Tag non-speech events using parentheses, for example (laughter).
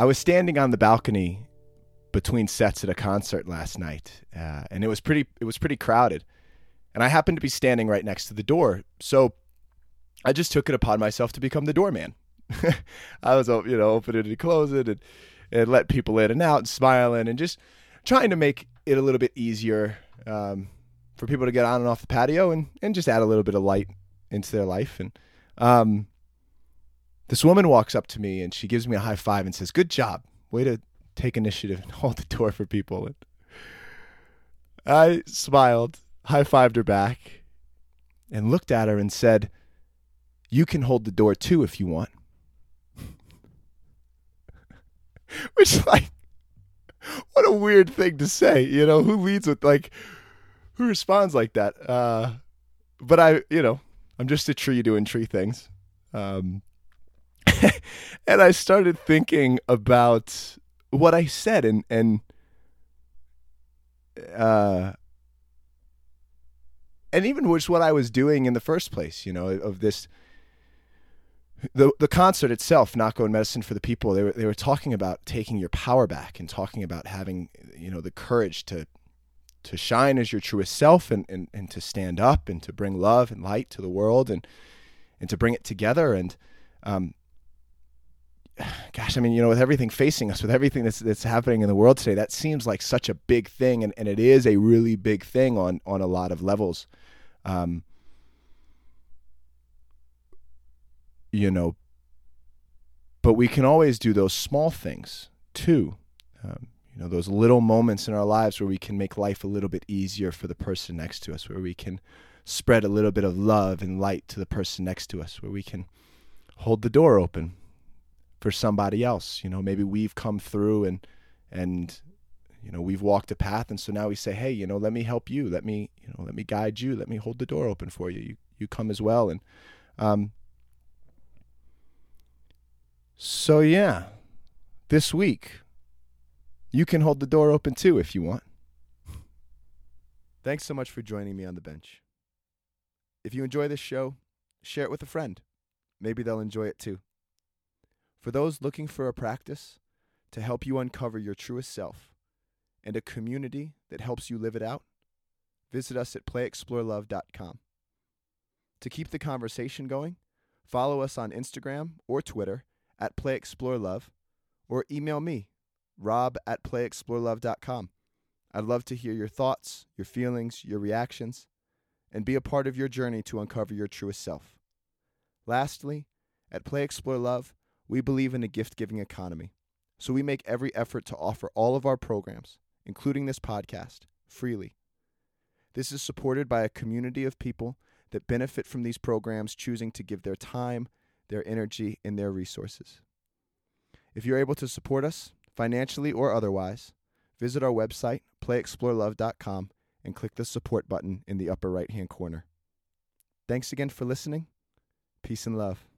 I was standing on the balcony between sets at a concert last night, uh, and it was pretty. It was pretty crowded, and I happened to be standing right next to the door. So I just took it upon myself to become the doorman. (laughs) I was, you know, open it and close it, and, and let people in and out, and smiling, and just trying to make it a little bit easier um, for people to get on and off the patio, and and just add a little bit of light into their life. And um, this woman walks up to me and she gives me a high five and says, "Good job, way to take initiative and (laughs) hold the door for people." And I smiled, high fived her back, and looked at her and said, "You can hold the door too if you want." (laughs) Which, like, what a weird thing to say. You know, who leads with like, who responds like that? Uh, but I, you know, I'm just a tree doing tree things. Um, (laughs) and I started thinking about what I said and and uh and even which what I was doing in the first place, you know, of this the the concert itself, Nahko and Medicine for the People. They were they were talking about taking your power back and talking about having you know the courage to to shine as your truest self and, and, and to stand up and to bring love and light to the world and and to bring it together and um, gosh, I mean, you know, with everything facing us, with everything that's that's happening in the world today, that seems like such a big thing, and, and it is a really big thing on on a lot of levels. Um, you know, but we can always do those small things too. Um, you know, those little moments in our lives where we can make life a little bit easier for the person next to us, where we can spread a little bit of love and light to the person next to us, where we can hold the door open for somebody else. You know, maybe we've come through and and you know we've walked a path, and so now we say, hey, you know, let me help you. Let me you know let me guide you. Let me hold the door open for you. You you come as well, and um. So yeah, this week you can hold the door open too if you want. Thanks so much for joining me on the bench. If you enjoy this show, share it with a friend. Maybe they'll enjoy it too. For those looking for a practice to help you uncover your truest self and a community that helps you live it out, visit us at playexplorelove.com. To keep the conversation going, follow us on Instagram or Twitter at playexplorelove or email me, rob at playexplorelove.com. I'd love to hear your thoughts, your feelings, your reactions, and be a part of your journey to uncover your truest self. Lastly, at Play Explore Love, we believe in a gift giving economy, so we make every effort to offer all of our programs, including this podcast, freely. This is supported by a community of people that benefit from these programs choosing to give their time, their energy, and their resources. If you're able to support us, financially or otherwise, visit our website, playexplorelove.com, and click the support button in the upper right hand corner. Thanks again for listening. Peace and love.